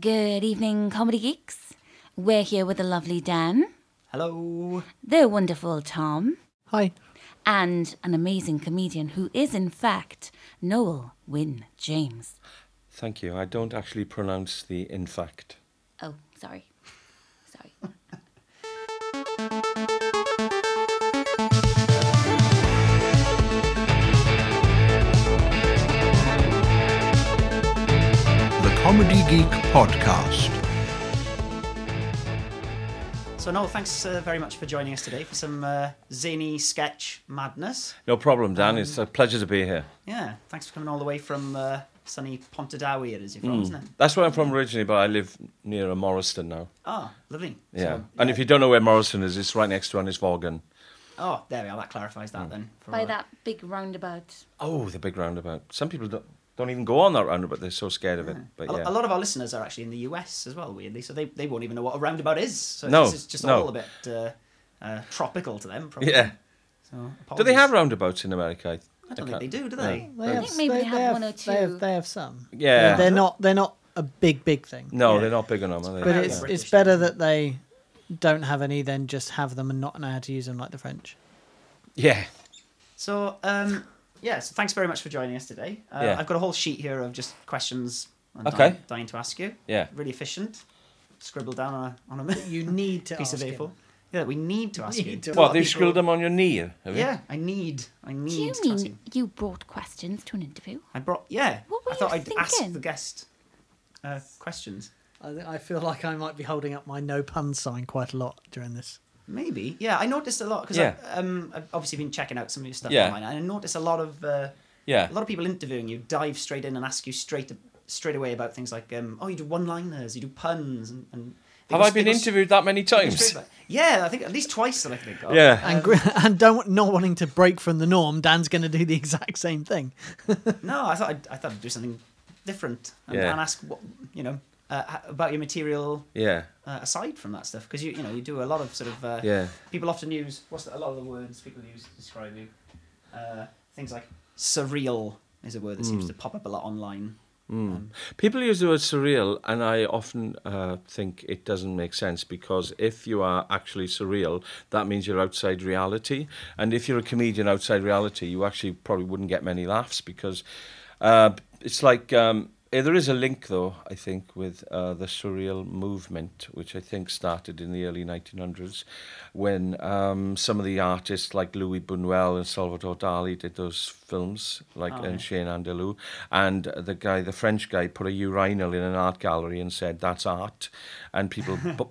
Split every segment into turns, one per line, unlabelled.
Good evening, comedy geeks. We're here with the lovely Dan,
Hello.
the wonderful Tom,
Hi.
and an amazing comedian who is, in fact, Noel Wynne James.
Thank you. I don't actually pronounce the in fact.
Oh, sorry.
Comedy Geek Podcast.
So, Noel, thanks uh, very much for joining us today for some uh, zany sketch madness.
No problem, Dan. It's a pleasure to be here.
Yeah, thanks for coming all the way from uh, sunny Pontardawe, it is you're from, isn't it?
That's where I'm from originally, but I live near a Morriston now.
Oh, lovely.
Yeah.
So,
And if you don't know where Morriston is, it's right next to Ynysforgan.
Oh, there we are. That clarifies that then.
By
all-
that big roundabout.
Oh, the big roundabout. Some people don't, don't even go on that roundabout. But they're so scared of it. But
A,
yeah.
a lot of our listeners are actually in the US as well, weirdly, so they, they won't even know what a roundabout is. So
No,
it's, it's just
no.
all a bit uh, uh, tropical to them, probably.
Yeah.
So,
Do they have roundabouts in America?
I don't think they
can't-
do, do
no.
they?
They
I think maybe they have one or
They have,
two.
they have some.
Yeah.
They're not. They're not a big, big thing.
No,
Yeah.
they're not big enough, are they?
But it's
British
it's better that they don't have any than just have them and not know how to use them like the French.
yeah.
So, um, yeah, so thanks very much for joining us today. Uh,
Yeah.
I've got a whole sheet here of just questions I'm
Okay.
dying, dying to ask you.
Yeah.
Really efficient. Scribbled down on a, on a
You need to
piece of
ask him.
A4. Yeah, we need to ask you.
Need to.
What,
lot
they've
people-
scribbled them on your knee, have you?
Yeah, I need. I need
Do you
to ask
mean
you.
you brought questions to an interview?
I brought. Yeah.
What were
I thought
you
I'd ask
thinking?
the guest uh, questions.
I, think- I feel like I might be holding up my no pun sign quite a lot during this.
Maybe. Yeah, I noticed a lot because
Yeah.
um, I've obviously been checking out some of your stuff
Yeah.
online, and I noticed a lot of uh,
Yeah.
a lot of people interviewing you dive straight in and ask you straight straight away about things like, um, oh, you do one-liners, you do puns, and. and
Have I been interviewed that many times?
Yeah, I think at least twice that I think of.
Yeah.
And gr- and don't not wanting to break from the norm. Dan's going to do the exact same thing.
No, I thought I'd, I thought I'd do something different and,
Yeah.
and ask what you know uh, about your material
Yeah.
Uh, aside from that stuff because you you know you do a lot of sort of uh,
Yeah.
people often use what's the, a lot of the words people use to describe you uh, things like surreal is a word that
Hmm.
seems to pop up a lot online. Um,
People use the word surreal, and I often uh, think it doesn't make sense because if you are actually surreal, that means you're outside reality. And if you're a comedian outside reality, you actually probably wouldn't get many laughs because uh, it's like um, there is a link, though, I think, with uh, the surreal movement, which I think started in the early 1900s when um, some of the artists like Louis Buñuel and Salvador Dali did those films, like
Oh,
and
yeah.
Chien Andalou, and the guy, the French guy, put a urinal in an art gallery and said that's art, and people b-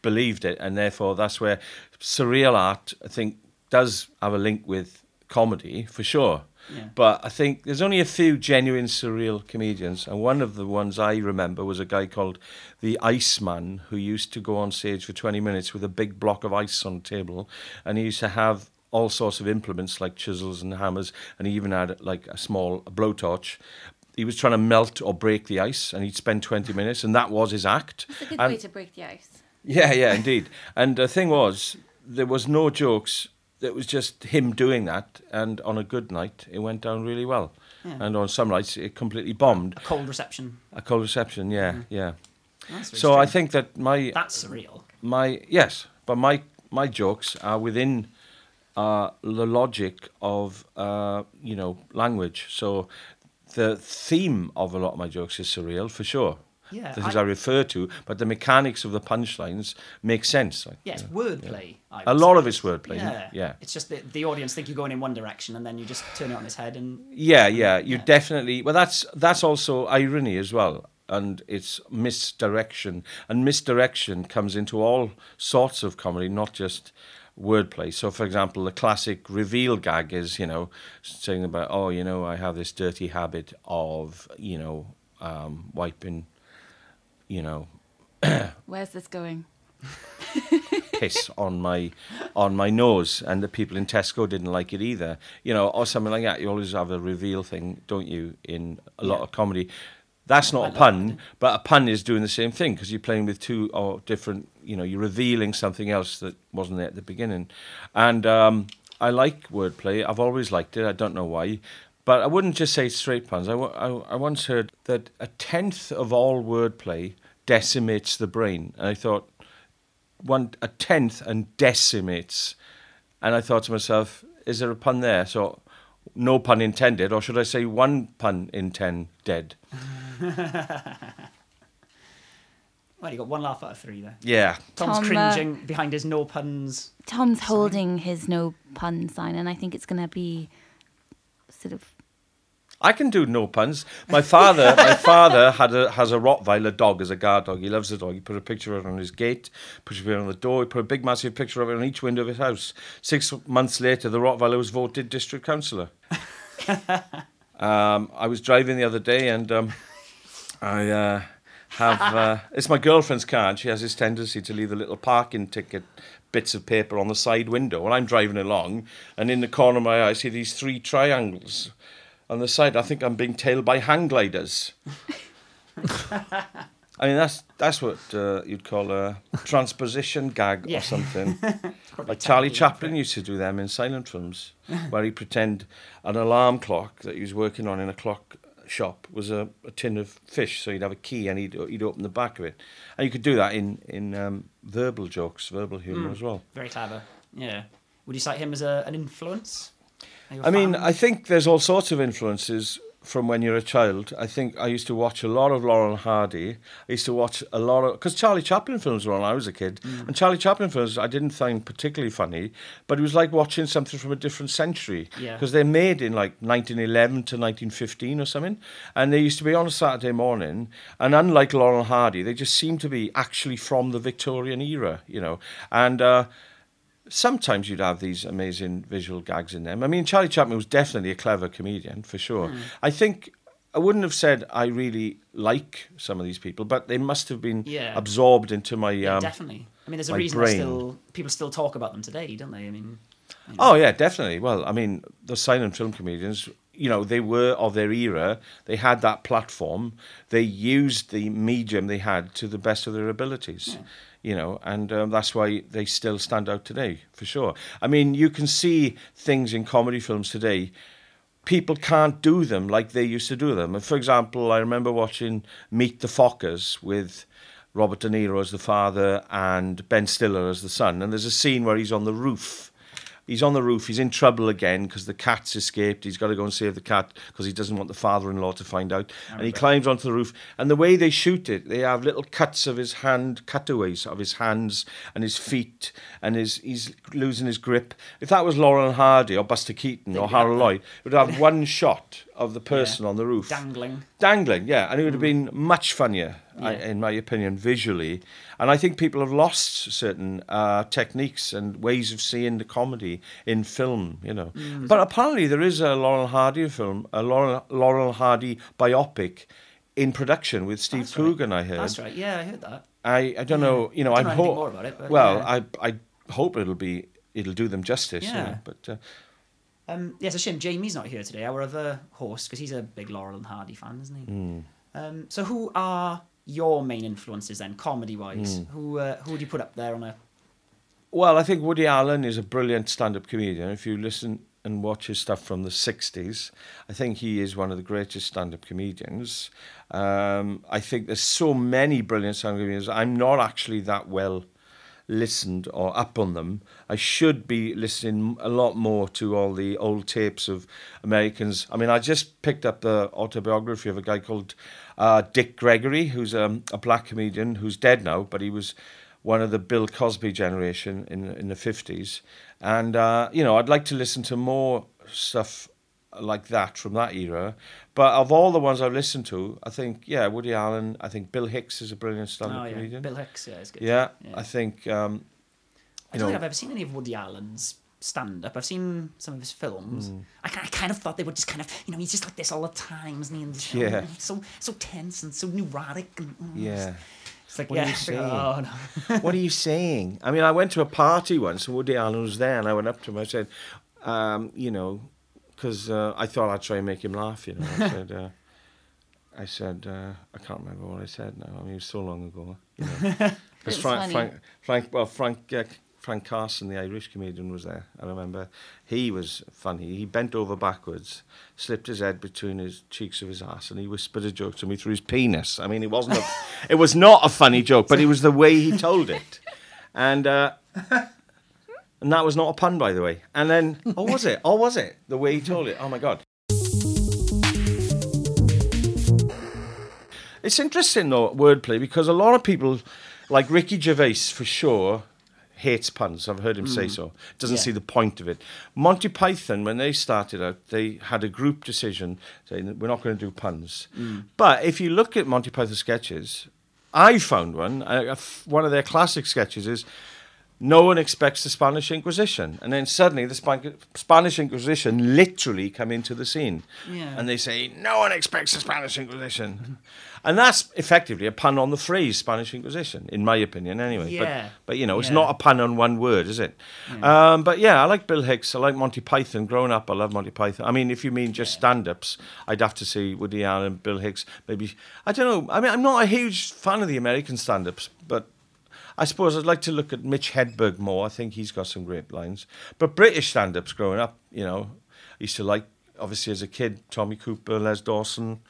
believed it, and therefore that's where surreal art, I think, does have a link with comedy for sure.
Yeah.
But I think there's only a few genuine surreal comedians, and one of the ones I remember was a guy called the Iceman who used to go on stage for 20 minutes with a big block of ice on the table, and he used to have all sorts of implements like chisels and hammers, and he even had like a small blowtorch. He was trying to melt or break the ice, and he'd spend 20 minutes, and that was his act.
It's a good
And-
way to break the ice.
yeah, yeah, indeed. And the thing was, there was no jokes. It was just him doing that, and on a good night, it went down really well.
Yeah.
And on some nights, it completely bombed.
a cold reception.
A cold reception, yeah,
Mm-hmm.
yeah.
Very
So I think that my
that's surreal.
my yes, but my my jokes are within uh, the logic of uh, you know language. So the theme of a lot of my jokes is surreal for sure.
Yeah,
the things
I-
I, refer to, but the mechanics of the punchlines make sense. Like,
Yeah, it's wordplay. I
A lot
say.
of it's wordplay.
Yeah,
yeah.
It's just that the audience think you're going in one direction, and then you just turn it on its head, and
Yeah, yeah, you
Yeah.
definitely. Well, that's that's also irony as well, and it's misdirection, and misdirection comes into all sorts of comedy, not just wordplay. So, for example, the classic reveal gag is, you know, saying about, oh, you know, I have this dirty habit of, you know, um, wiping, you know,
Where's this going?
piss on my on my nose, and the people in Tesco didn't like it either. You know, or something like that. You always have a reveal thing, don't you? In a lot
Yeah.
of comedy, that's not
I
a pun, but a pun is doing the same thing because you're playing with two or different. You know, you're revealing something else that wasn't there at the beginning, and um, I like wordplay. I've always liked it. I don't know why. But I wouldn't just say straight puns. I, I, I once heard that a tenth of all wordplay decimates the brain. And I thought, one a tenth and decimates. And I thought to myself, is there a pun there? So, no pun intended, or should I say one pun in ten dead?
Well, you got one laugh out of three there.
Yeah.
Tom's
Tom, uh,
cringing behind his no puns.
Tom's holding his no pun sign, and I think it's going to be sort of.
I can do no puns. My father, my father had a has a Rottweiler dog as a guard dog. He loves the dog. He put a picture of it on his gate, put a picture on the door. He put a big massive picture of it on each window of his house. Six months later, the Rottweiler was voted district councillor. um, I was driving the other day and um, I uh, have uh, it's my girlfriend's car and she has this tendency to leave the little parking ticket bits of paper on the side window. And I'm driving along and in the corner of my eye I see these three triangles on the side. I think I'm being tailed by hang gliders. I mean that's that's what uh, you'd call a transposition gag
Yeah.
or something. Like Charlie Chaplin used to do them in silent films, where he pretend an alarm clock that he was working on in a clock shop was a, a tin of fish, so he'd have a key and he'd he'd open the back of it, and you could do that in in um, verbal jokes, verbal humour as well.
Very clever. Yeah. Would you cite him as a, an influence? Are you a
I mean. I think there's all sorts of influences from when you're a child. I think I used to watch a lot of Laurel and Hardy. I used to watch a lot of because Charlie Chaplin films were on when I was a kid,
Mm.
and Charlie Chaplin films I didn't find particularly funny, but it was like watching something from a different century
Yeah.
because they're made in like 1911 to 1915 or something, and they used to be on a Saturday morning. And unlike Laurel and Hardy, they just seem to be actually from the Victorian era, you know, and. Uh, sometimes you'd have these amazing visual gags in them. I mean, Charlie Chaplin was definitely a clever comedian for sure.
Hmm.
I think I wouldn't have said I really like some of these people, but they must have been
Yeah.
absorbed into my.
yeah,
um,
definitely. I mean, there's a reason still people still talk about them today, don't they? I mean,
Oh yeah, definitely. Well, I mean, the silent film comedians, you know, they were of their era. They had that platform. They used the medium they had to the best of their abilities. You know, and um, that's why they still stand out today, for sure. I mean, you can see things in comedy films today. People can't do them like they used to do them. And For example, I remember watching Meet the Fockers with Robert De Niro as the father and Ben Stiller as the son. And there's a scene where he's on the roof he's on the roof. He's in trouble again because the cat's escaped. He's got to go and save the cat because he doesn't want the father-in-law to find out. And he climbs onto the roof. And the way they shoot it, they have little cuts of his hand, cutaways of his hands and his feet, and his he's losing his grip. If that was Laurel and Hardy or Buster Keaton or Harold Lloyd, it would have one shot of the person on the roof
dangling.
dangling, yeah, and it would have been much funnier, I, in my opinion, visually. And I think people have lost certain uh, techniques and ways of seeing the comedy in film, you know. But apparently, there is a Laurel Hardy film, a Laurel, Laurel Hardy biopic in production with Steve
That's right.
Coogan. I heard.
That's right. Yeah, I heard that.
I, I don't know, you know,
know
ho-
more about it, but
well,
yeah.
I I hope it'll be it'll do them justice. you
Yeah.
know, but uh,
Um, yeah, it's a shame Jamie's not here today, our other host, because he's a big Laurel and Hardy fan, isn't he?
Hmm.
Um, so, who are your main influences then, comedy-wise?
Hmm.
Who uh, who would you put up there on a?
Well, I think Woody Allen is a brilliant stand-up comedian. If you listen and watch his stuff from the '60s, I think he is one of the greatest stand-up comedians. Um, I think there's so many brilliant stand-up comedians. I'm not actually that well listened or up on them. I should be listening a lot more to all the old tapes of Americans. I mean, I just picked up the autobiography of a guy called uh, Dick Gregory, who's um, a black comedian who's dead now, but he was one of the Bill Cosby generation in in the fifties. And uh, you know, I'd like to listen to more stuff like that from that era. But of all the ones I've listened to, I think yeah, Woody Allen. I think Bill Hicks is a brilliant stand-up
Oh yeah,
comedian.
Bill Hicks. Yeah, is good.
Yeah,
Yeah.
I think um,
I don't think I've ever seen any of Woody Allen's stand up. I've seen some of his films.
Hmm.
I, I kind of thought they were just kind of, you know, he's just like this all the time, isn't he? And
Yeah.
so so tense and so neurotic. And, mm,
yeah.
It's like,
What are you saying?
Oh, no.
what are you saying? I mean, I went to a party once, and Woody Allen was there, and I went up to him. I said, um, you know, because uh, I thought I'd try and make him laugh. You know, I said, uh, I said, uh, I can't remember what I said now. I mean, it was so long ago. You know,
It was
because Frank. Frank, Frank, well, Frank, uh, Frank Carson, the Irish comedian, was there. I remember he was funny. He bent over backwards, slipped his head between his cheeks of his ass, and he whispered a joke to me through his penis. I mean, it wasn't. A, it was not a funny joke, but it was the way he told it, and. Uh, and that was not a pun, by the way. And then, oh, was it? Oh, was it? The way he told it. Oh my god. It's interesting though wordplay because a lot of people, like Ricky Gervais for sure, hates puns. I've heard him say so. Doesn't
Yeah.
see the point of it. Monty Python, when they started out, they had a group decision saying we're not going to do puns. But if you look at Monty Python sketches, I found one. uh, uh, one of their classic sketches is. No one expects the Spanish Inquisition, and then suddenly the Span- Spanish Inquisition literally come into the scene,
Yeah.
and they say, "No one expects the Spanish Inquisition," and that's effectively a pun on the phrase Spanish Inquisition, in my opinion, anyway.
Yeah.
But, but you know, it's
Yeah.
not a pun on one word, is it? Um, but yeah, I like Bill Hicks. I like Monty Python. Growing up, I love Monty Python. I mean, if you mean just stand-ups, I'd have to see Woody Allen, Bill Hicks, maybe. I don't know. I mean, I'm not a huge fan of the American stand-ups, but. I suppose I'd like to look at Mitch Hedberg more. I think he's got some great lines. But British stand-ups growing up, you know, I used to like, obviously as a kid, Tommy Cooper, Les Dawson,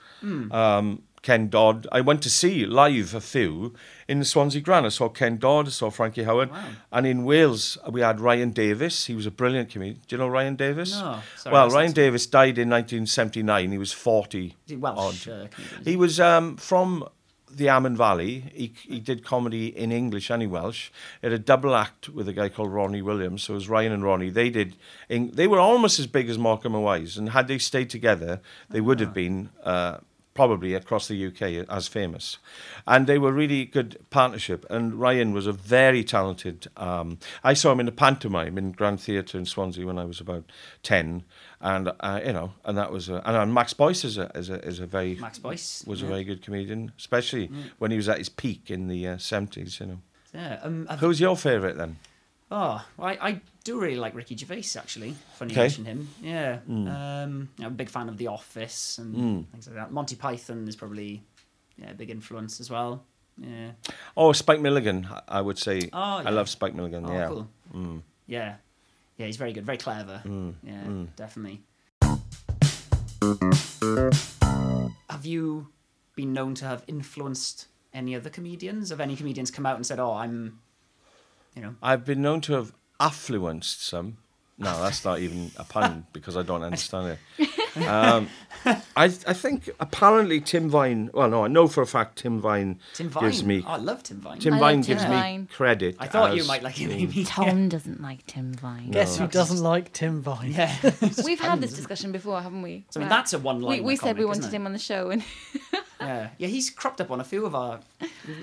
um, Ken Dodd. I went to see live a few in the Swansea Grand. I saw Ken Dodd, I saw Frankie Howerd. And in Wales, we had Ryan Davies. He was a brilliant comedian. Do you know Ryan Davies?
No, sorry,
well, Ryan Davies died in 1979. He was 40.
Is he Welsh? Uh.
He was um, from the Amman Valley. He, he did comedy in English and in Welsh. He had a double act with a guy called Ronnie Williams. So it was Ryan and Ronnie. They did. In, they were almost as big as Morecambe and Wise, and had they stayed together, they would have been. Uh, Probably across the UK as famous, and they were really good partnership. And Ryan was a very talented. Um, I saw him in a pantomime in Grand Theatre in Swansea when I was about ten, and uh, you know, and that was a, and, Max Boyce is a is a, is a very
Max Boyce.
was
yeah.
a very good comedian, especially when he was at his peak in the uh, 70s, you know.
Yeah. Um,
Who's your favourite then?
Oh, I, I do really like Ricky Gervais actually. Funny
Okay.
you mention him. Yeah. Um, I'm a big fan of The Office and
Hmm.
things like that. Monty Python is probably yeah, a big influence as well. Yeah.
Oh, Spike Milligan, I- would say.
Oh, yeah.
I love Spike Milligan,
Oh,
yeah.
cool. Yeah. Yeah, he's very good, very clever. Yeah, definitely. Have you been known to have influenced any other comedians? Have any comedians come out and said, "Oh, I'm," you know,
I've been known to have affluenced some. No, that's not even a pun because I don't understand it. Um, I, I think apparently Tim Vine, well, no, I know for a fact Tim Vine,
Tim Vine?
gives me.
Oh, I love Tim Vine.
Tim
I love
Vine
Tim
gives
Vine.
me credit.
I thought you
as
might like him,
being-
Amy.
Tom doesn't like Tim Vine.
Guess who doesn't like Tim Vine?
Yeah.
We've had this discussion before, haven't we?
I mean,
Where
that's a one-liner
We, we said we
comic,
wanted
isn't it?
him on the show, and
Yeah, yeah, he's cropped up on a few of our.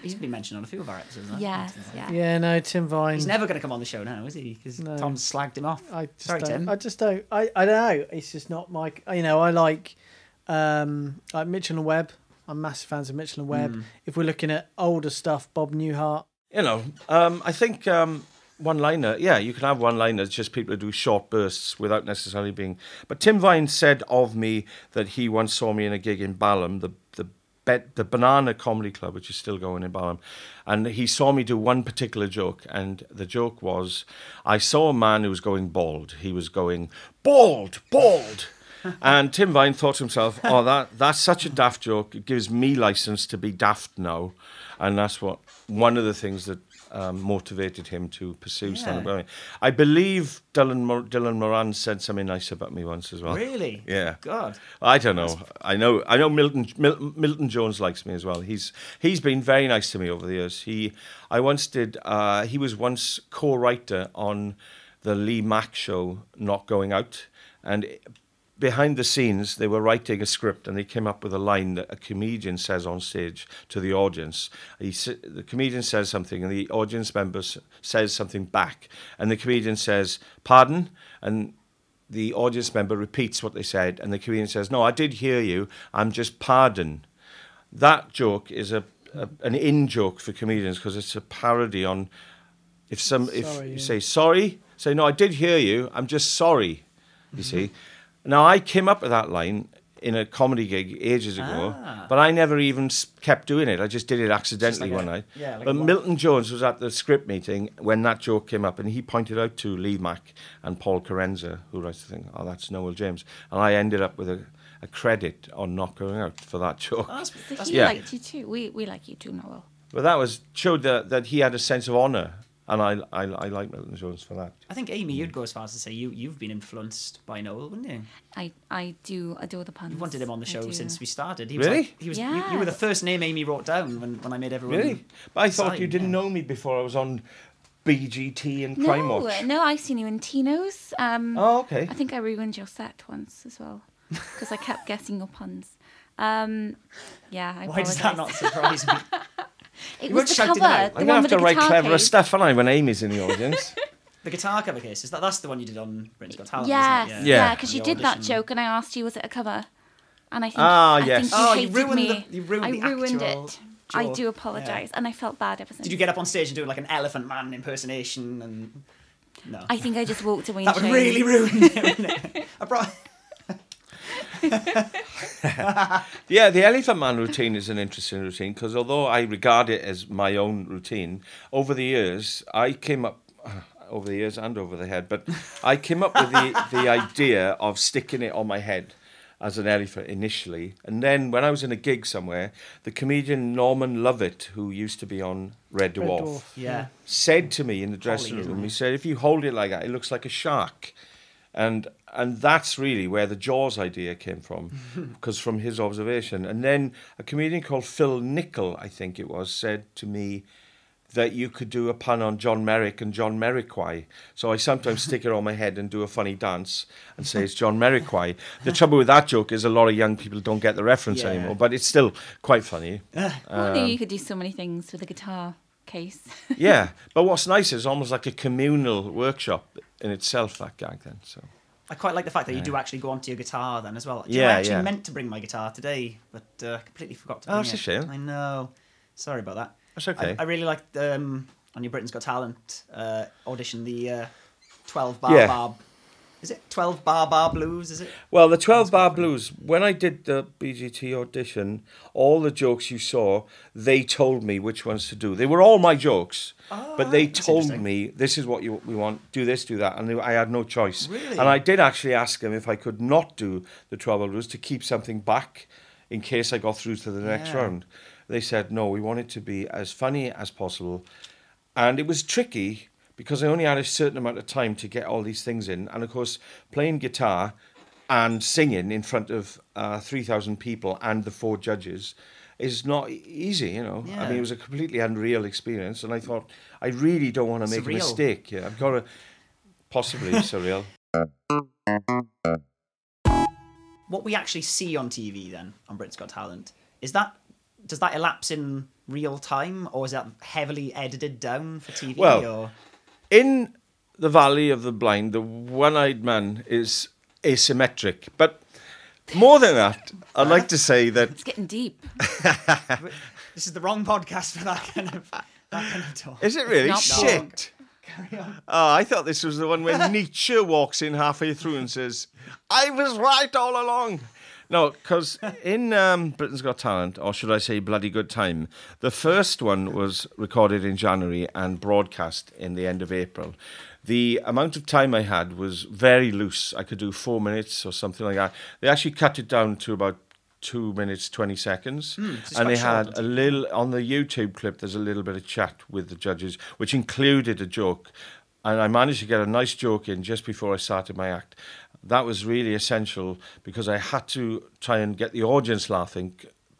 He's been mentioned on a few of our episodes. hasn't he?
yes, yeah.
Yeah, no, Tim Vine.
He's never going to come on the show now, is he? Because
No.
Tom's slagged him off.
I just
Sorry,
don't.
Tim.
I just don't. I, I don't know. It's just not my. You know, I like um like Mitchell and Webb. I'm massive fans of Mitchell and Webb.
Mm.
If we're looking at older stuff, Bob Newhart.
You know, um, I think um, one liner, yeah, you can have one liners, just people who do short bursts without necessarily being. But Tim Vine said of me that he once saw me in a gig in Balham, the the bet, the Banana Comedy Club, which is still going in Balham, and he saw me do one particular joke, and the joke was, I saw a man who was going bald. He was going bald, bald. And Tim Vine thought to himself, "Oh, that that's such a daft joke. It gives me license to be daft now," and that's what one of the things that um, motivated him to pursue stand-up. Comedy. I believe Dylan Mor- Dylan Moran said something nice about me once as well.
Really?
Yeah.
God.
I don't know. I know. I know. Milton Mil- Milton Jones likes me as well. He's he's been very nice to me over the years. He I once did. Uh, he was once co-writer on the Lee Mack show, Not Going Out, and behind the scenes they were writing a script and they came up with a line that a comedian says on stage to the audience. He the comedian says something and the audience member says something back, and the comedian says, "Pardon," and the audience member repeats what they said, and the comedian says, "No, I did hear you. I'm just pardon." That joke is a, a an in joke for comedians because it's a parody on if some if you
yeah.
say sorry, say no, I did hear you. I'm just sorry. You see. Mm-hmm. Now I came up with that line in a comedy gig ages ago,
Ah.
but I never even kept doing it. I just did it accidentally
like
one
a-
night.
yeah, like
but Milton Jones was at the script meeting when that joke came up, and he pointed out to Lee Mack and Paul Kerensa, who writes the thing, oh, that's Noel James. And I ended up with a, a credit on not going out for that joke.
Oh, that's,
So
that's
he
Yeah.
liked you too. We we like you too, Noel.
But that was showed that, that he had a sense of honour, and I, I, I like Milton Jones for that.
I think Amy, you'd go as far as to say you you've been influenced by Noel, wouldn't you?
I I do adore the puns.
You wanted him on the show since we started. He was
Really?
Like, he was. You, you were the first name Amy wrote down when, when I made everyone.
Really? But I thought
sign,
you didn't
yeah.
know me before I was on BGT and Crime
No,
Watch.
no, I've seen you in Tino's. Um,
Oh, okay.
I think I ruined your set once as well because I kept guessing your puns. Um, yeah, I
Why does that not surprise me?
It
You
was
weren't
the cover, the
I'm
one
going to have
with
to
the
write cleverer
case.
stuff, aren't I, when Amy's in the audience?
the guitar cover case is that that's the one you did on Britain's Got Talent?
Yes,
isn't it?
Yeah.
yeah, because
The
you did that joke, and I asked you, was it a cover? And I think,
Ah,
I
yes.
think you
Oh, you ruined
me.
the- you ruined
I
the
ruined
actual
it. I do apologise, and I felt bad ever since.
Did you get up on stage and do like an Elephant Man impersonation and? No.
I think I just walked away. in
that would really ruin it. it? I brought.
Yeah, the Elephant Man routine is an interesting routine because although I regard it as my own routine, over the years I came up. Over the years and over the head, but I came up with the, the idea of sticking it on my head as an elephant initially. And then when I was in a gig somewhere, the comedian Norman Lovett, who used to be on Red Dwarf,
Red Dwarf.
Yeah.
said to me in the dressing
Holly,
room, he said, if you hold it like that, it looks like a shark. And and that's really where the Jaws idea came from, because from his observation. And then a comedian called Phil Nichol, I think it was, said to me that you could do a pun on John Merrick and John Merrickway. So I sometimes stick it on my head and do a funny dance and say it's John Merrickway. The trouble with that joke is a lot of young people don't get the reference
Yeah.
anymore, but it's still quite funny.
Well,
Um,
you could do so many things with a guitar case.
yeah, but what's nice is almost like a communal workshop in itself. That gag, then. So
I quite like the fact that you do actually go onto your guitar then as well. You
Yeah,
I actually
yeah.
meant to bring my guitar today, but uh, completely forgot to
Oh,
bring
that's a
it.
shame.
I know. Sorry about that.
That's okay.
I, I really liked um, on your Britain's Got Talent uh, audition the uh, twelve bar
Yeah.
bar. Is it twelve bar bar blues? Is it?
well, the Twelve Bar Blues. When I did the BGT audition, all the jokes you saw, they told me which ones to do. They were all my jokes, but ah,
they
told me this is what you we want. Do this, do that, and I had no choice.
Really?
And I did actually ask them if I could not do the Twelve Bar Blues to keep something back in case I got through to the next
Yeah.
round. They said no. We want it to be as funny as possible, and it was tricky because I only had a certain amount of time to get all these things in, and of course, playing guitar and singing in front of uh, three thousand people and the four judges is not easy. You know, I mean, it was a completely unreal experience, and I thought I really don't want to make a mistake. Yeah, I've got to possibly surreal.
What we actually see on TV then on Britain's Got Talent is that does that elapse in real time or is that heavily edited down for TV?
Well,
or?
In the Valley of the Blind, the one-eyed man is asymmetric, but more than that, I'd like to say that
It's getting deep.
this is the wrong podcast for that kind of that kind of talk.
Is it really?
not
Shit. Oh, I thought this was the one where Nietzsche walks in halfway through and says, I was right all along. No, because in um, Britain's Got Talent, or should I say Bloody Good Time, the first one was recorded in January and broadcast in the end of April. The amount of time I had was very loose. I could do four minutes or something like that. They actually cut it down to about two minutes, 20 seconds.
it's
and they had a little, on the YouTube clip, there's a little bit of chat with the judges, which included a joke. And I managed to get a nice joke in just before I started my act. That was really essential because I had to try and get the audience laughing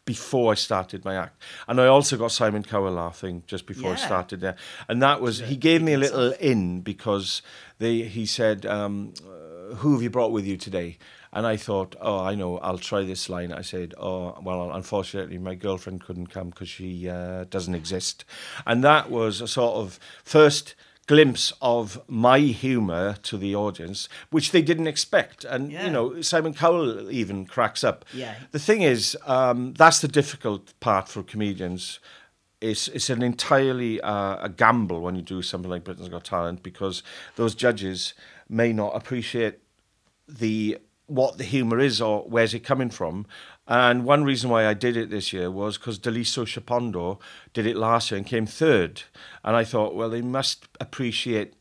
before I started my act. And I also got Simon Cowell laughing just before I started there. And that was, he gave me a little in because they, he said, um, uh, Who have you brought with you today? And I thought, oh, I know, I'll try this line. I said, oh, well, unfortunately, my girlfriend couldn't come because she uh, doesn't exist. And that was a sort of first glimpse of my humour to the audience, which they didn't expect. And,
Yeah.
you know, Simon Cowell even cracks up.
Yeah.
The thing is, um, that's the difficult part for comedians. It's, it's an entirely uh, a gamble when you do something like Britain's Got Talent because those judges may not appreciate the what the humour is or where's it coming from. And one reason why I did it this year was because Daliso Chaponda did it last year and came third. And I thought, well, they must appreciate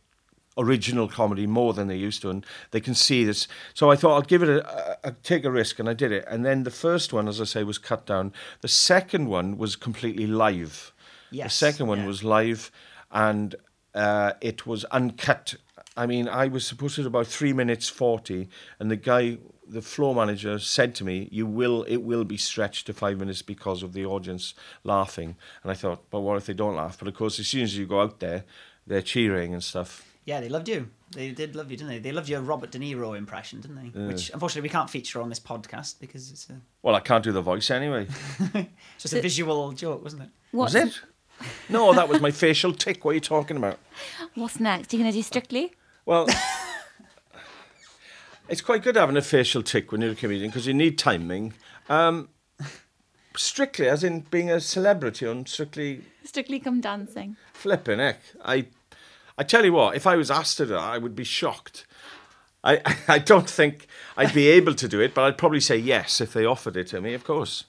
original comedy more than they used to, and they can see this. So I thought I'll give it a, a, a take a risk, and I did it. And then the first one, as I say, was cut down. The second one was completely live.
Yes,
the second one
yeah.
was live, and uh, it was uncut. I mean, I was supposed to about three minutes forty, and the guy, the floor manager, said to me, "You will, it will be stretched to five minutes because of the audience laughing." And I thought, "But what if they don't laugh?" But of course, as soon as you go out there, they're cheering and stuff.
Yeah, they loved you. They did love you, didn't they? They loved your Robert De Niro impression, didn't they? Which unfortunately we can't feature on this podcast because it's a,
Well, I can't do the voice anyway.
it's just a visual joke, wasn't it?
What's,
Was it? No, that was my facial tick. What are you talking about?
What's next? Are you going to do Strictly?
Well, it's quite good having a facial tick when you're a comedian because you need timing. Um, strictly, as in being a celebrity on Strictly
Strictly Come Dancing.
flipping heck. I, I tell you what, if I was asked to do that, I would be shocked. I, I don't think I'd be able to do it, but I'd probably say yes if they offered it to me, of course.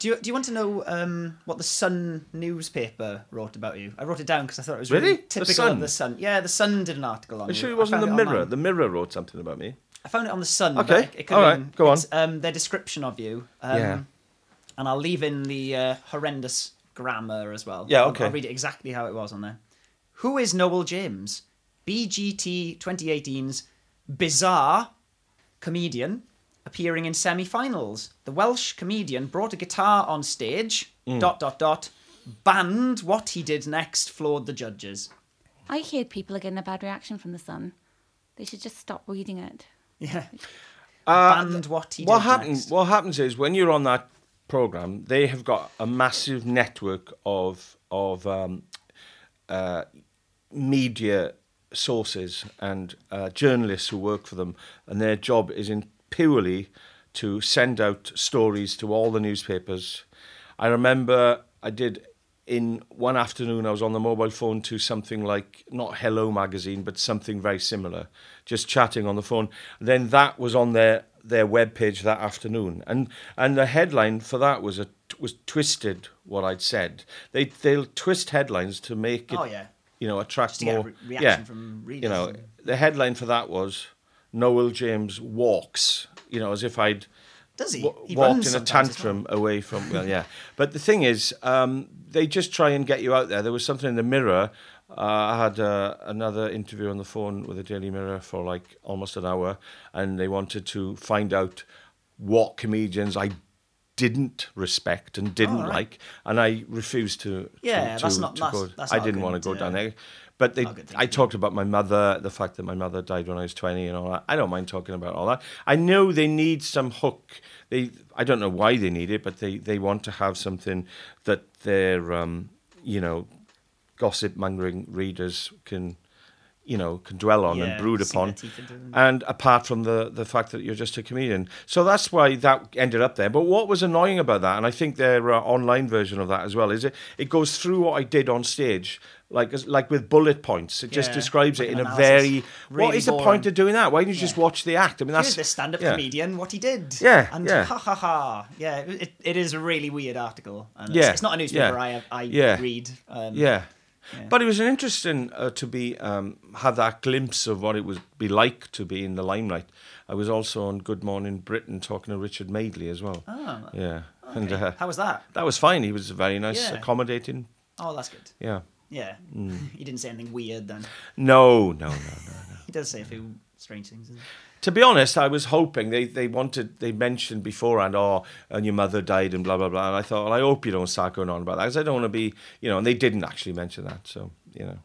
Do you, do you want to know um, what the Sun newspaper wrote about you? I wrote it down because I thought it was
Really?
really, typical
Sun?
of the Sun. Yeah, the Sun did an article on
Are you
you.
sure it
I
wasn't the
it
Mirror?
online.
The Mirror wrote something about me.
I found it on the Sun.
Okay,
but It, it could
all
been-
go on.
Um, their description of you. Um,
Yeah.
And I'll leave in the uh, horrendous grammar as well.
Yeah,
I'll-
okay.
I'll read it exactly how it was on there. Who is Noel James? BGT 2018's bizarre comedian appearing in semi-finals. The Welsh comedian brought a guitar on stage.
Mm.
Dot dot dot. Banned what he did next. Floored the judges.
I hear people are getting a bad reaction from The Sun. They should just stop reading it.
Yeah.
Uh,
Banned what he
what happens?
next.
What happens is when you're on that program, they have got a massive network of of um, uh, media sources and uh, journalists who work for them, and their job is in purely to send out stories to all the newspapers. I remember I did in one afternoon I was on the mobile phone to something like not Hello magazine but something very similar, just chatting on the phone. Then that was on their their web page that afternoon, and and the headline for that was a was twisted what I'd said. They they'll twist headlines to make it
Oh, yeah.
you know attract
Just to get a
more
re- reaction
yeah.
from
You know,
and-
the headline for that was Noel James walks. You know, as if I'd
Does he?
wa-
He
walked
runs
in a tantrum away from. Well, yeah. But the thing is, um, they just try and get you out there. There was something in the Mirror. Uh, I had uh, another interview on the phone with the Daily Mirror for like almost an hour, and they wanted to find out what comedians I didn't respect and didn't
Oh, right.
like, and I refused to.
Yeah,
to,
that's not-
to
that's- that's
I
not
didn't want to go down there. But they,
not a good thing
I talked about my mother, the fact that my mother died when I was 20 and all that. I don't mind talking about all that. I know they need some hook. They, I don't know why they need it, but they, they want to have something that their, um, you know, gossip mongering readers can, you know, can dwell on
Yeah,
and brood upon.
teeth into them.
And apart from the, the fact that you're just a comedian. So that's why that ended up there. But what was annoying about that, and I think their uh, online version of that as well, is it, it goes through what I did on stage, like like with bullet points. It just
Yeah,
describes
like
it in a very. what
Really
is the point of doing that? Why don't you just watch the act? I mean, that's
this stand-up
yeah.
comedian, what he did.
Yeah,
and
yeah.
ha ha ha. Yeah, it, it is a really weird article. And
Yeah,
it's, it's not a newspaper
yeah,
I I
yeah.
read. Um,
Yeah.
Yeah.
But it was an interesting uh, to be um, have that glimpse of what it would be like to be in the limelight. I was also on Good Morning Britain talking to Richard Madeley as well.
Oh,
Yeah, and uh,
How was that?
that was fine. He was very nice,
Yeah.
accommodating.
Oh, that's good.
Yeah.
Yeah.
Mm.
he didn't say anything weird then.
No, no, no, no. no.
He does say a few strange things.
To be honest, I was hoping they, they wanted they mentioned beforehand, oh, and your mother died and blah blah blah. And I thought, well, I hope you don't start going on about that because I don't want to be, you know. And they didn't actually mention that, so you know.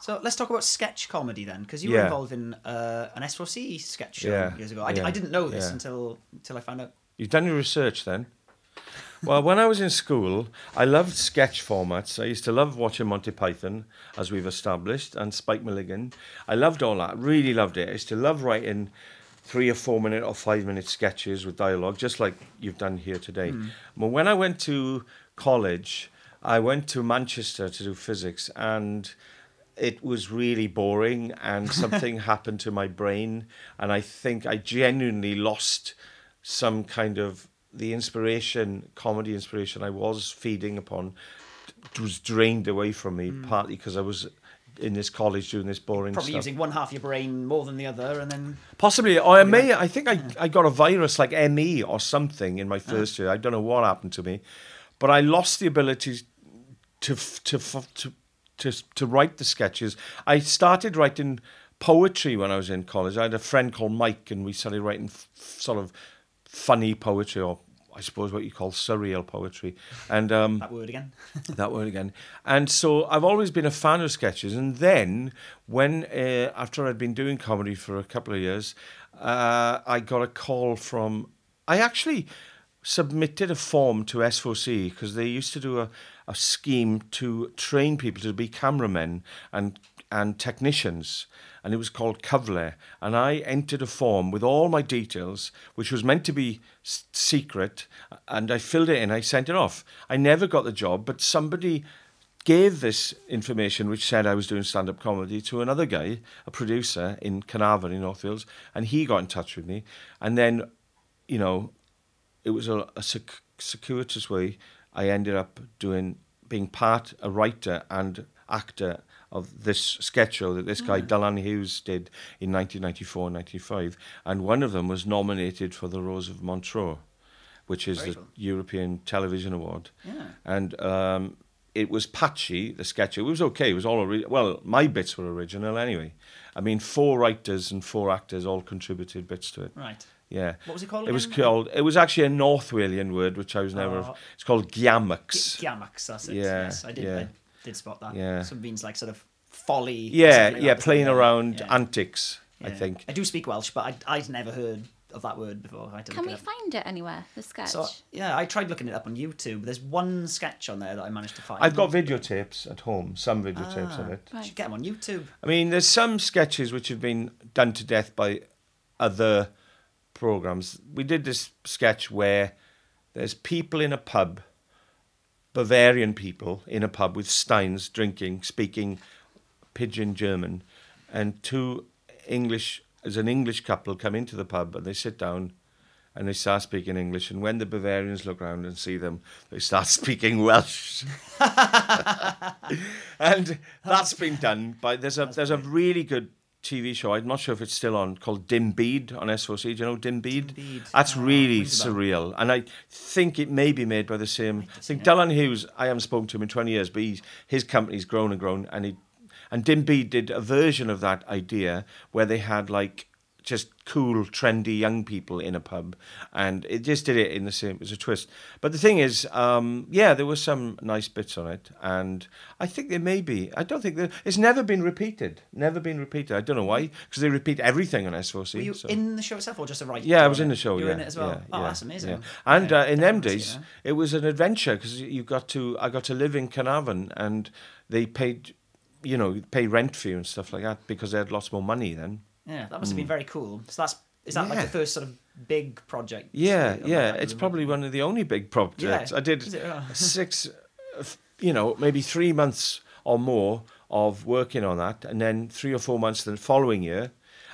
So let's talk about sketch comedy then, because you were
Yeah.
involved in uh, an S4C sketch show
Yeah,
years ago. I,
yeah,
I didn't know this until until I found out.
You've done your research then? Well, when I was in school, I loved sketch formats. I used to love watching Monty Python, as we've established, and Spike Milligan. I loved all that, really loved it. I used to love writing three or four minute or five minute sketches with dialogue, just like you've done here today. Hmm. But when I went to college, I went to Manchester to do physics, and it was really boring and something happened to my brain and I think I genuinely lost some kind of the inspiration, comedy inspiration I was feeding upon was drained away from me, hmm. partly because I was in this college doing this boring
Probably
stuff.
using one half of your brain more than the other, and then
Possibly, or I may. I think I, I got a virus like ME or something in my ah. first year. I don't know what happened to me, but I lost the ability to to to to to write the sketches. I started writing poetry when I was in college. I had a friend called Mike, and we started writing f- sort of funny poetry, or I suppose what you call surreal poetry. And um,
that word again.
that word again. And so I've always been a fan of sketches. And then, when uh, after I'd been doing comedy for a couple of years, uh, I got a call from. I actually submitted a form to S4C because they used to do a, a scheme to train people to be cameramen and and technicians, and it was called Cyfle. And I entered a form with all my details, which was meant to be s- secret, and I filled it in. I sent it off. I never got the job, but somebody gave this information, which said I was doing stand-up comedy, to another guy, a producer in Carnarvon in North and he got in touch with me, and then, you know, it was a, a circ- circuitous way. I ended up doing being part a writer and actor of this sketch show that this guy Dylan Hughes did in 1994 and 95, and one of them was nominated for the Rose of Montreux, which is
Very
the
cool.
European Television Award.
Yeah.
And um, it was patchy. The sketch it was okay. It was all ori- well. My bits were original anyway. I mean, four writers and four actors all contributed bits to it.
Right.
Yeah.
What was it called
It was called. It was actually a North Walian word, which I was never.
Oh.
It's called.
Giamax, that's it.
Yeah,
Yes, I did.
yeah.
I did spot that.
Yeah.
So it means like sort of folly. or
yeah,
like
yeah, playing around
Yeah.
antics. I think.
I do speak Welsh, but I, I'd never heard of that word before. I had to
Can
look
we
it up.
find it anywhere? The sketch.
So yeah, I tried looking it up on YouTube. There's one sketch on there that I managed to find.
I've got videotapes at home. Some videotapes
Ah.
of it.
You should get them on YouTube.
I mean, there's some sketches which have been done to death by other programs. We did this sketch where there's people in a pub, Bavarian people in a pub with steins drinking, speaking pidgin German, and two English, as an English couple come into the pub and they sit down and they start speaking English. And when the Bavarians look around and see them, they start speaking Welsh. and that's been done by there's a there's a really good TV show. I'm not sure if it's still on called Dim Byd on S4C. Do you know Dim Byd?
Dim
That's
Ah,
really surreal, and I think it may be made by the same. I think Dylan Hughes. I haven't spoken to him in 20 years, but he's, his company's grown and grown, and he and Dim Byd did a version of that idea where they had like just cool, trendy young people in a pub, and it just did it in the same as a twist. But the thing is, um, yeah, there were some nice bits on it, and I think there may be. I don't think that it's never been repeated. Never been repeated. I don't know why, because they repeat everything on S4C.
Were you
so-
in the show itself or just a writer?
yeah, I was in the show.
You
yeah,
were in it as well.
Yeah,
oh,
yeah,
that's amazing.
yeah. And uh, in them days, it was an adventure because you got to. I got to live in Carnarvon, and they paid, you know, pay rent for you and stuff like that because they had lots more money then.
Yeah, that must have been very cool. So that's is that like
Hmm.
The first sort of big project?
Yeah, yeah. It's probably one of the only big projects.
Yeah,
I did
is it? Oh.
six, uh, you know, maybe three months or more of working on that, and then three or four months the following year,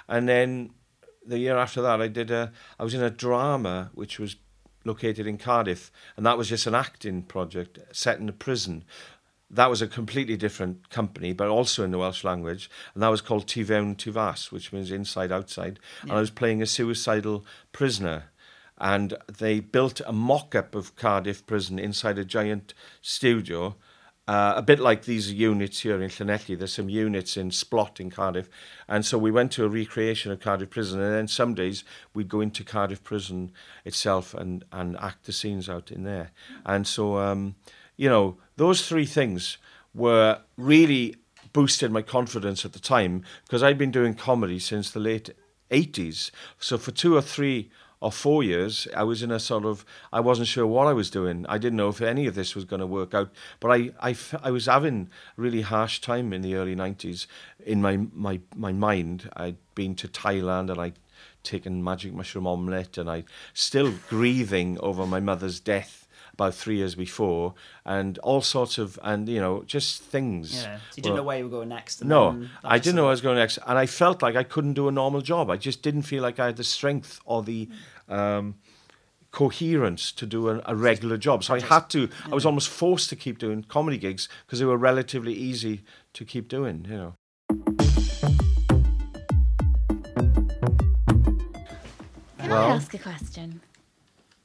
and then the year after that, I did a. I was in a drama which was located in Cardiff, and that was just an acting project set in a prison. That was a completely different company, but also in the Welsh language, and that was called Tu Fewn Tu Fas, which means inside outside. And I was playing a suicidal prisoner, and they built a mock-up of Cardiff Prison inside a giant studio, uh, a bit like these units here in Llanelli. There's some units in Splot in Cardiff, and so we went to a recreation of Cardiff Prison, and then some days we'd go into Cardiff Prison itself and and act the scenes out in there. And so, um, you know, those three things were really boosted my confidence at the time because I'd been doing comedy since the late 80s. So for two or three or four years, I was in a sort of, I wasn't sure what I was doing. I didn't know if any of this was going to work out. But I, I, I was having a really harsh time in the early 90s. In my, my, my mind, I'd been to Thailand and I'd taken magic mushroom omelette and I still grieving over my mother's death about three years before, and all sorts of and you know just things.
Yeah. So you didn't
were-
know where you were going next. and
no,
then
I didn't know where I was going next, and I felt like I couldn't do a normal job. I just didn't feel like I had the strength or the um, coherence to do a, a regular job. So I had to. I was almost forced to keep doing comedy gigs because they were relatively easy to keep doing. You know.
Can
Well-
I ask a question?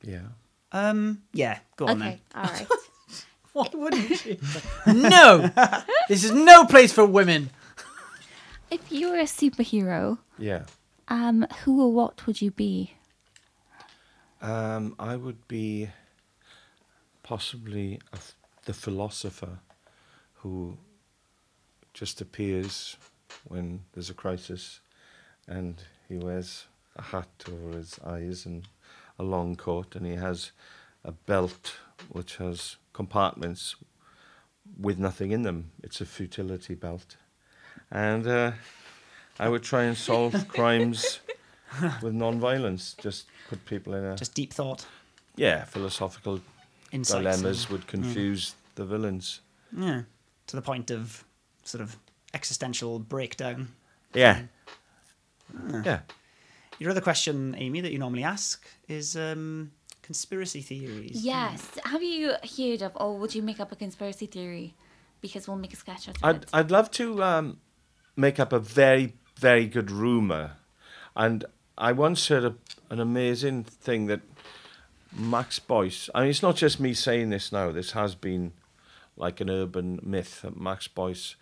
Yeah.
Um. Yeah. Go on then.
Okay, all right.
Why wouldn't you? no, this is no place for women.
if you were a superhero,
Yeah.
um, who or what would you be?
Um, I would be possibly a f the philosopher who just appears when there's a crisis and he wears a hat over his eyes and a long coat and he has a belt which has compartments with nothing in them. It's a futility belt. And uh, I would try and solve crimes with non-violence, just put people in a
Just deep thought,
yeah, philosophical
insights.
dilemmas
and-
would confuse the villains.
Yeah. To the point of sort of existential breakdown.
Yeah. Yeah.
Your other question, Amy, that you normally ask is um, conspiracy theories.
Yes. Have you heard of, or would you make up a conspiracy theory? Because we'll make a sketch out of
I'd
it.
I'd love to um, make up a very very good rumor, and I once heard a, an amazing thing that Max Boyce. I mean, it's not just me saying this now. This has been like an urban myth that Max Boyce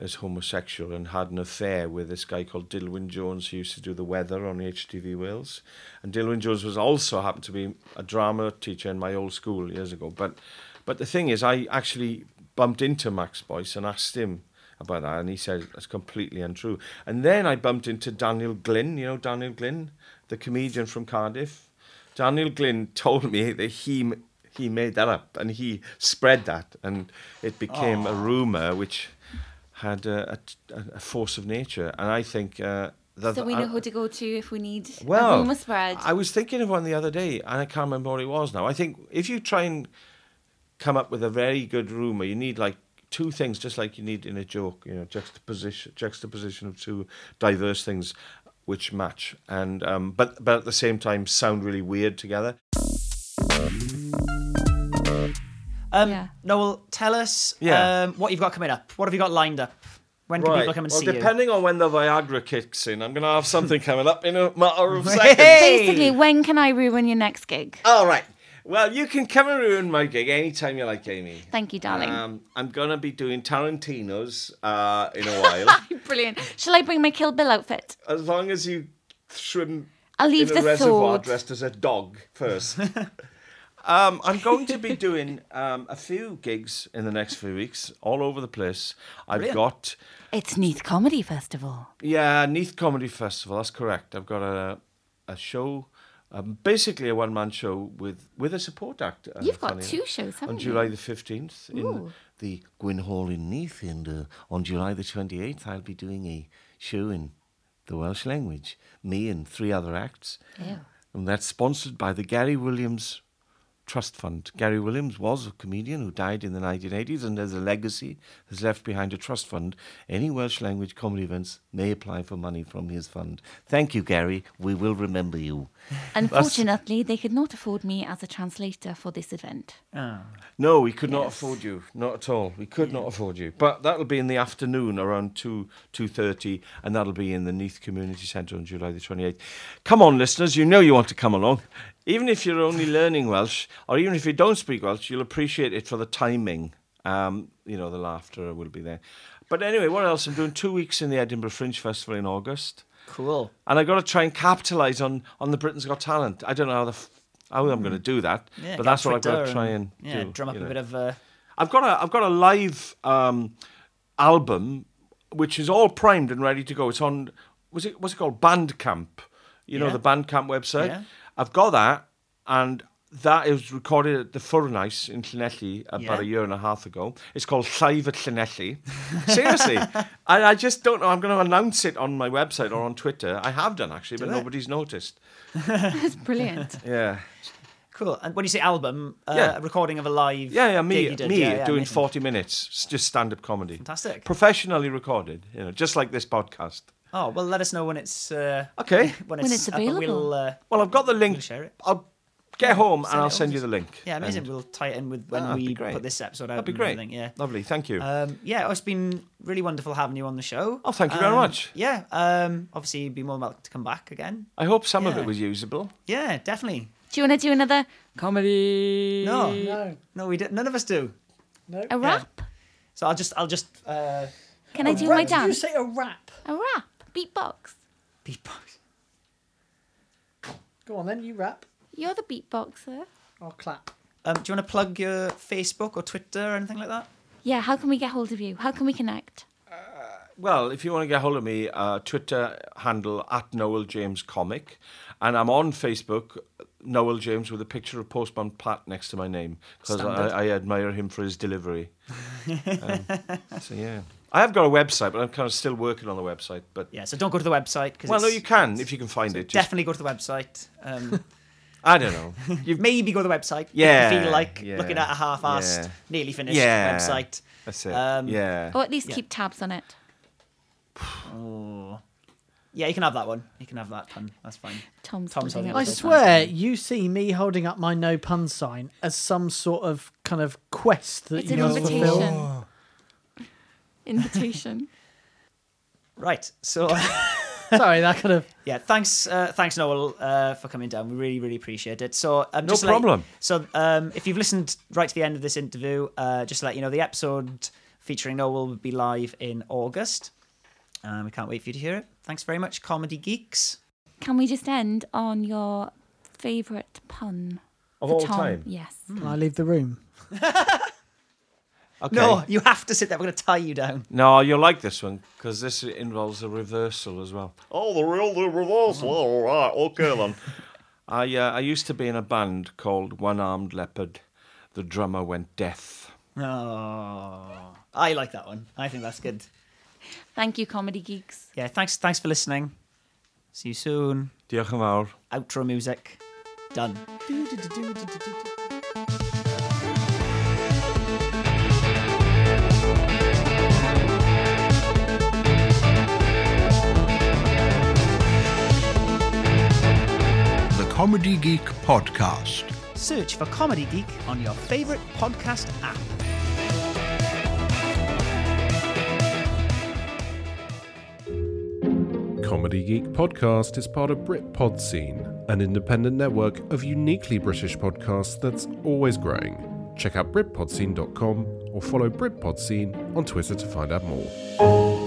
is homosexual and had an affair with this guy called Dilwyn Jones who used to do the weather on HTV Wales. And Dilwyn Jones was also happened to be a drama teacher in my old school years ago. But but the thing is I actually bumped into Max Boyce and asked him about that and he said that's completely untrue. And then I bumped into Daniel Glyn, you know Daniel Glyn, the comedian from Cardiff. Daniel Glyn told me that he he made that up and he spread that and it became a rumor which had a, a, a force of nature and I think uh, that
so we
I-
know who to go to if we need
well,
a rumour spread.
I was thinking of one the other day, and I can't remember what it was now. I think if you try and come up with a very good rumor, you need like two things, just like you need in a joke. You know, juxtaposition, juxtaposition of two diverse things which match, and um, but but at the same time sound really weird together.
Um,
Yeah.
Noel, tell us
Yeah.
um, what you've got coming up. What have you got lined up? When can people come and
well,
see you?
depending on when the Viagra kicks in, I'm going to have something coming up in a matter of seconds.
Basically, when can I ruin your next gig?
All right. Well, you can come and ruin my gig anytime you like, Amy.
Thank you, darling.
Um, I'm gonna be doing Tarantino's uh, in a while,
Brilliant. Shall I bring my Kill Bill outfit?
as long as you swim
I'll leave
in a
the
reservoir
sword.
dressed as a dog first. um, I'm going to be doing um, a few gigs in the next few weeks, all over the place. I've
Brilliant.
got
It's Neath Comedy Festival.
yeah, Neath Comedy Festival. That's correct. I've got a a show. Um, basically, a one-man show with with a support act. uh,
You've got two shows, haven't
on
you?
July the fifteenth in
Ooh.
the Gwyn Hall in Neath, and uh, on July the 28th, I'll be doing a show in the Welsh language, me and three other acts.
Ew.
And that's sponsored by the Gary Williams Trust Fund. Gary Williams was a comedian who died in the 1980s, and as a legacy has left behind a trust fund. Any Welsh language comedy events may apply for money from his fund. Thank you, Gary. We will remember you.
Unfortunately, they could not afford me as a translator for this event. Ah.
No, we could not afford you. Not at all. We could not afford you. But that'll be in the afternoon, around two two thirty, and that'll be in the Neath Community Centre on July the twenty eighth. Come on, listeners, you know you want to come along. Even if you're only learning Welsh, or even if you don't speak Welsh, you'll appreciate it for the timing. Um, you know, the laughter will be there. But anyway, what else? I'm doing two weeks in the Edinburgh Fringe Festival in August.
Cool.
and I got to try and capitalise on on the Britain's Got Talent. I don't know how the f- how I'm going to do that,
Yeah,
but that's what I've got to try and
yeah,
do.
drum up a
know.
bit of. Uh,
I've got a I've got a live um, album which is all primed and ready to go. It's on was it what's it called Bandcamp? You know the Bandcamp website.
Yeah.
I've got that, and that is recorded at the Ffwrnes in Llanelli about
Yeah.
a year and a half ago. It's called Live at Llanelli. Seriously, I, I just don't know. I'm going to announce it on my website or on Twitter. I have done actually, but
it.
nobody's noticed.
That's brilliant.
Yeah.
Cool. And when you say album, uh,
Yeah.
a recording of a live
Yeah, yeah, me,
gig you did.
me
Yeah, yeah,
doing
amazing.
40 minutes, just stand-up comedy.
Fantastic.
Professionally recorded, you know, just like this podcast.
Oh well, let us know when it's uh,
Okay.
when
When
it's,
it's
up
available.
We'll, uh,
Well, I've got the link.
We'll share it.
I'll get home and I'll send you the link.
yeah, amazing.
And-
We'll tie it in with when
Ah, that'd be
we
great.
put this episode out.
That'd be
and
great.
everything, Yeah.
Lovely, thank you.
Um, yeah, it's been really wonderful having you on the show.
Oh, thank you very
Um,
much.
Yeah, um, obviously, you'd be more than welcome to come back again.
I hope some of
yeah.
it was usable.
Yeah, definitely.
Do you want to do another comedy?
No,
No,
no, we did, none of us do.
no.
A rap?
So I'll just, I'll just uh,
Can I do
rap-
my
Did you
dance?
say a rap?
A rap. Beatbox.
beatbox.
Go on then, you rap.
You're the beatboxer.
I'll clap.
Um, do you want to plug your Facebook or Twitter or anything like that?
Yeah, how can we get hold of you? How can we connect?
Well, if you want to get hold of me, uh, Twitter handle at Noel James Comic, and I'm on Facebook, Noel James with a picture of Postman Pat next to my name because I, I admire him for his delivery. um, so yeah, I have got a website, but I'm kind of still working on the website. But
Yeah, so don't go to the website. Cause
well, no, you can if you can find it. Just,
Definitely go to the website. Um,
I don't know.
you've maybe go to the website.
Yeah,
If you feel like
yeah,
looking at a half-assed,
yeah.
nearly finished
Yeah.
website.
That's it.
Um,
yeah.
Or at least
Yeah.
keep tabs on it.
Oh. Yeah, you can have that one. You can have that pun. That's fine.
Tom's,
Tom's
holding
holding
up
I
up
his
his
swear, you see me holding up my no pun sign as some sort of kind of quest that
It's
you
an
must fulfill.
invitation. Invitation.
Right. So
Sorry, that kind of.
yeah, thanks, uh, thanks Noel uh, for coming down. We really, really appreciate it. So um,
No
just to let-
problem.
so um, if you've listened right to the end of this interview, uh, just to let you know, the episode featuring Noel will be live in August. Um, we can't wait for you to hear it. Thanks very much, Comedy Geeks.
Can we just end on your favourite pun?
Of all
Tom?
time.
Yes.
Can I leave the room?
Okay.
No, you have to sit there. We're going to tie you down.
No, you'll like this one because this involves a reversal as well. Oh, the real the reversal. All right, okay then. I uh, I used to be in a band called One Armed Leopard. The drummer went deaf.
Oh, I like that one. I think that's good.
Thank you, comedy geeks.
Yeah, thanks. Thanks for listening. See you soon.
Diolch yn fawr.
Outro music. Done.
Comedy Geek Podcast.
Search for Comedy Geek on your favourite podcast app.
Comedy Geek Podcast is part of Britpod Scene, an independent network of uniquely British podcasts that's always growing. Check out BritPodScene.com or follow Britpod Scene on Twitter to find out more.